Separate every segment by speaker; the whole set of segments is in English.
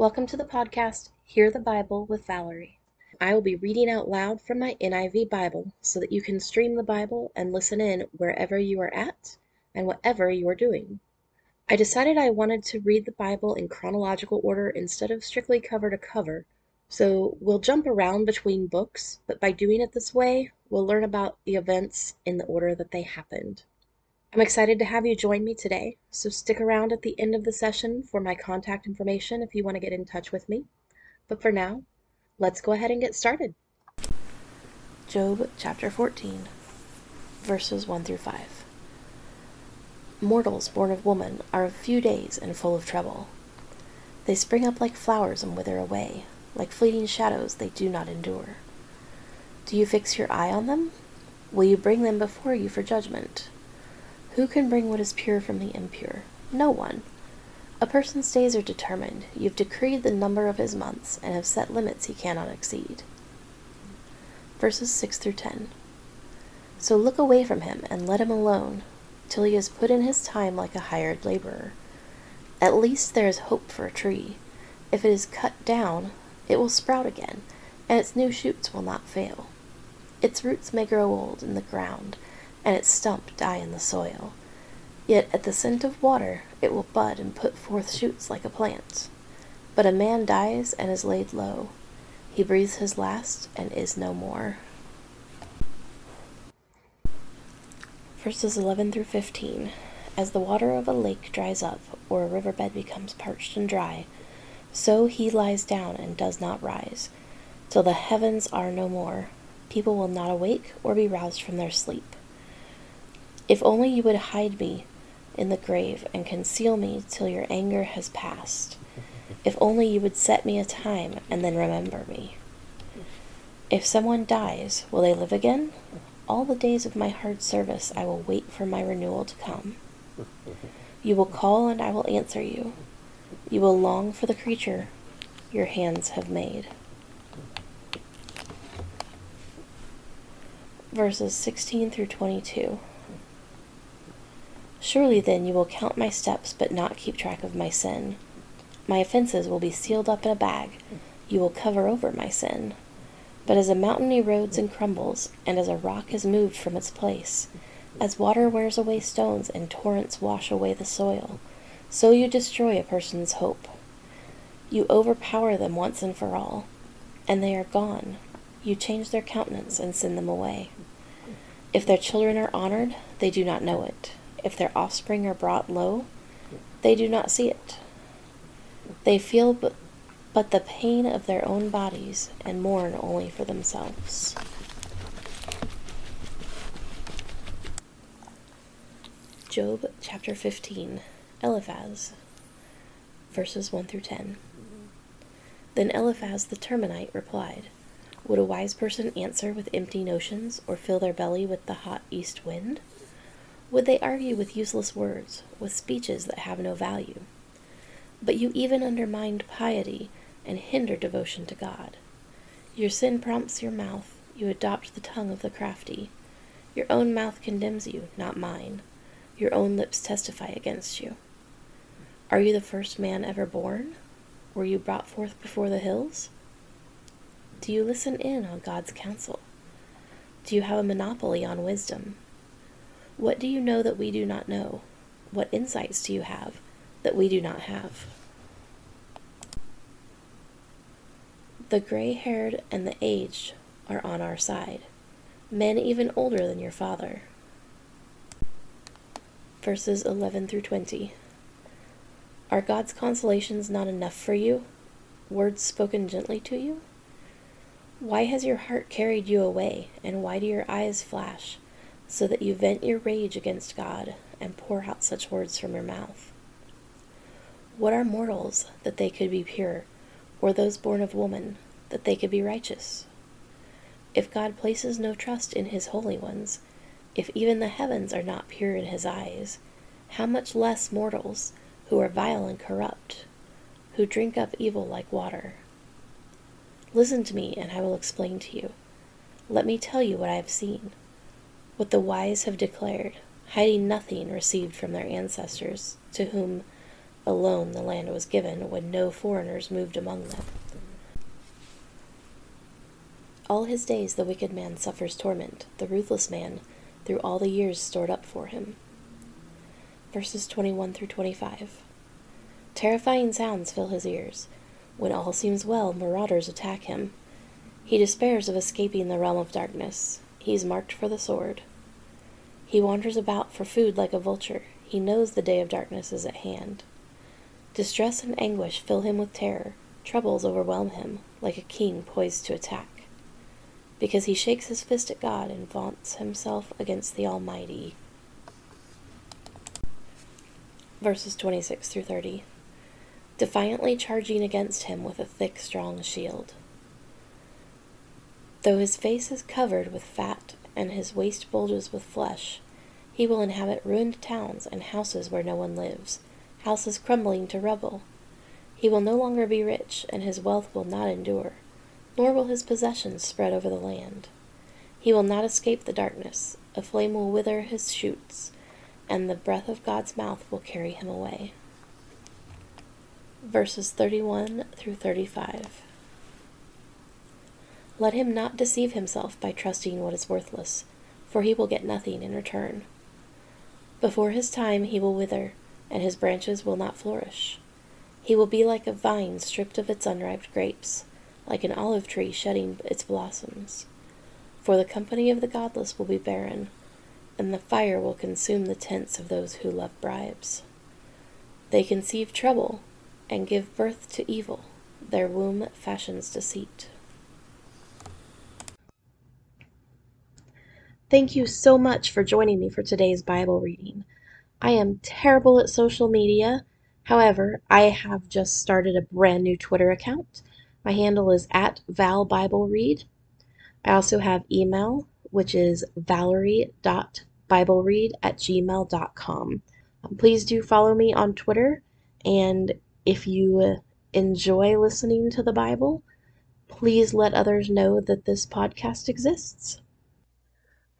Speaker 1: Welcome to the podcast, Hear the Bible with Valerie. I will be reading out loud from my NIV Bible so that you can stream the Bible and listen in wherever you are at and whatever you are doing. I decided I wanted to read the Bible in chronological order instead of strictly cover to cover, so we'll jump around between books, but by doing it this way, we'll learn about the events in the order that they happened. I'm excited to have you join me today, so stick around at the end of the session for my contact information if you want to get in touch with me. But for now, let's go ahead and get started. Job chapter 14, verses 1 through 5. Mortals born of woman are of few days and full of trouble. They spring up like flowers and wither away, like fleeting shadows they do not endure. Do you fix your eye on them? Will you bring them before you for judgment? Who can bring what is pure from the impure? No one. A person's days are determined. You've decreed the number of his months, and have set limits he cannot exceed. Verses 6 through 10. So look away from him, and let him alone, till he has put in his time like a hired laborer. At least there is hope for a tree. If it is cut down, it will sprout again, and its new shoots will not fail. Its roots may grow old in the ground, and its stump die in the soil. Yet at the scent of water it will bud and put forth shoots like a plant. But a man dies and is laid low. He breathes his last and is no more. Verses 11 through 15. As the water of a lake dries up, or a riverbed becomes parched and dry, so he lies down and does not rise, till the heavens are no more. People will not awake or be roused from their sleep. If only you would hide me in the grave and conceal me till your anger has passed. If only you would set me a time and then remember me. If someone dies, will they live again? All the days of my hard service I will wait for my renewal to come. You will call and I will answer you. You will long for the creature your hands have made. Verses 16 through 22. Surely then you will count my steps, but not keep track of my sin. My offenses will be sealed up in a bag. You will cover over my sin. But as a mountain erodes and crumbles, and as a rock is moved from its place, as water wears away stones and torrents wash away the soil, so you destroy a person's hope. You overpower them once and for all, and they are gone. You change their countenance and send them away. If their children are honored, they do not know it if their offspring are brought low, they do not see it. They feel but, but the pain of their own bodies and mourn only for themselves. Job chapter 15 Eliphaz verses 1 through 10. Then Eliphaz the Temanite replied, Would a wise person answer with empty notions, or fill their belly with the hot east wind? Would they argue with useless words, with speeches that have no value? But you even undermined piety and hinder devotion to God. Your sin prompts your mouth, you adopt the tongue of the crafty. Your own mouth condemns you, not mine. Your own lips testify against you. Are you the first man ever born? Were you brought forth before the hills? Do you listen in on God's counsel? Do you have a monopoly on wisdom? What do you know that we do not know? What insights do you have that we do not have? The gray haired and the aged are on our side, men even older than your father. Verses 11 through 20. Are God's consolations not enough for you? Words spoken gently to you? Why has your heart carried you away, and why do your eyes flash? So that you vent your rage against God and pour out such words from your mouth. What are mortals that they could be pure, or those born of woman that they could be righteous? If God places no trust in his holy ones, if even the heavens are not pure in his eyes, how much less mortals who are vile and corrupt, who drink up evil like water? Listen to me, and I will explain to you. Let me tell you what I have seen what the wise have declared, hiding nothing received from their ancestors, to whom alone the land was given when no foreigners moved among them. All his days the wicked man suffers torment, the ruthless man, through all the years stored up for him. Verses 21 through 25. Terrifying sounds fill his ears. When all seems well, marauders attack him. He despairs of escaping the realm of darkness. He is marked for the sword. He wanders about for food like a vulture. He knows the day of darkness is at hand. Distress and anguish fill him with terror. Troubles overwhelm him, like a king poised to attack. Because he shakes his fist at God and vaunts himself against the Almighty. Verses 26 through 30. Defiantly charging against him with a thick, strong shield. Though his face is covered with fat and his waist bulges with flesh, he will inhabit ruined towns and houses where no one lives, houses crumbling to rubble. He will no longer be rich, and his wealth will not endure, nor will his possessions spread over the land. He will not escape the darkness, a flame will wither his shoots, and the breath of God's mouth will carry him away. Verses 31 through 35. Let him not deceive himself by trusting what is worthless, for he will get nothing in return. Before his time he will wither, and his branches will not flourish. He will be like a vine stripped of its unripe grapes, like an olive tree shedding its blossoms. For the company of the godless will be barren, and the fire will consume the tents of those who love bribes. They conceive trouble and give birth to evil, their womb fashions deceit. Thank you so much for joining me for today's Bible reading. I am terrible at social media. However, I have just started a brand new Twitter account. My handle is at ValBibleRead. I also have email, which is valerie.bibleread at gmail.com. Um, please do follow me on Twitter, and if you enjoy listening to the Bible, please let others know that this podcast exists.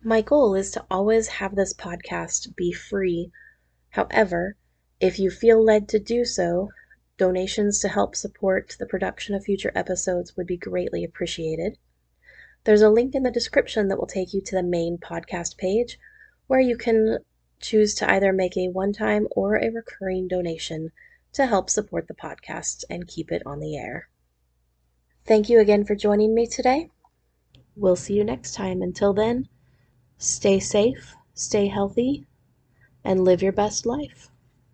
Speaker 1: My goal is to always have this podcast be free. However, if you feel led to do so, donations to help support the production of future episodes would be greatly appreciated. There's a link in the description that will take you to the main podcast page where you can choose to either make a one time or a recurring donation to help support the podcast and keep it on the air. Thank you again for joining me today. We'll see you next time. Until then, Stay safe, stay healthy, and live your best life.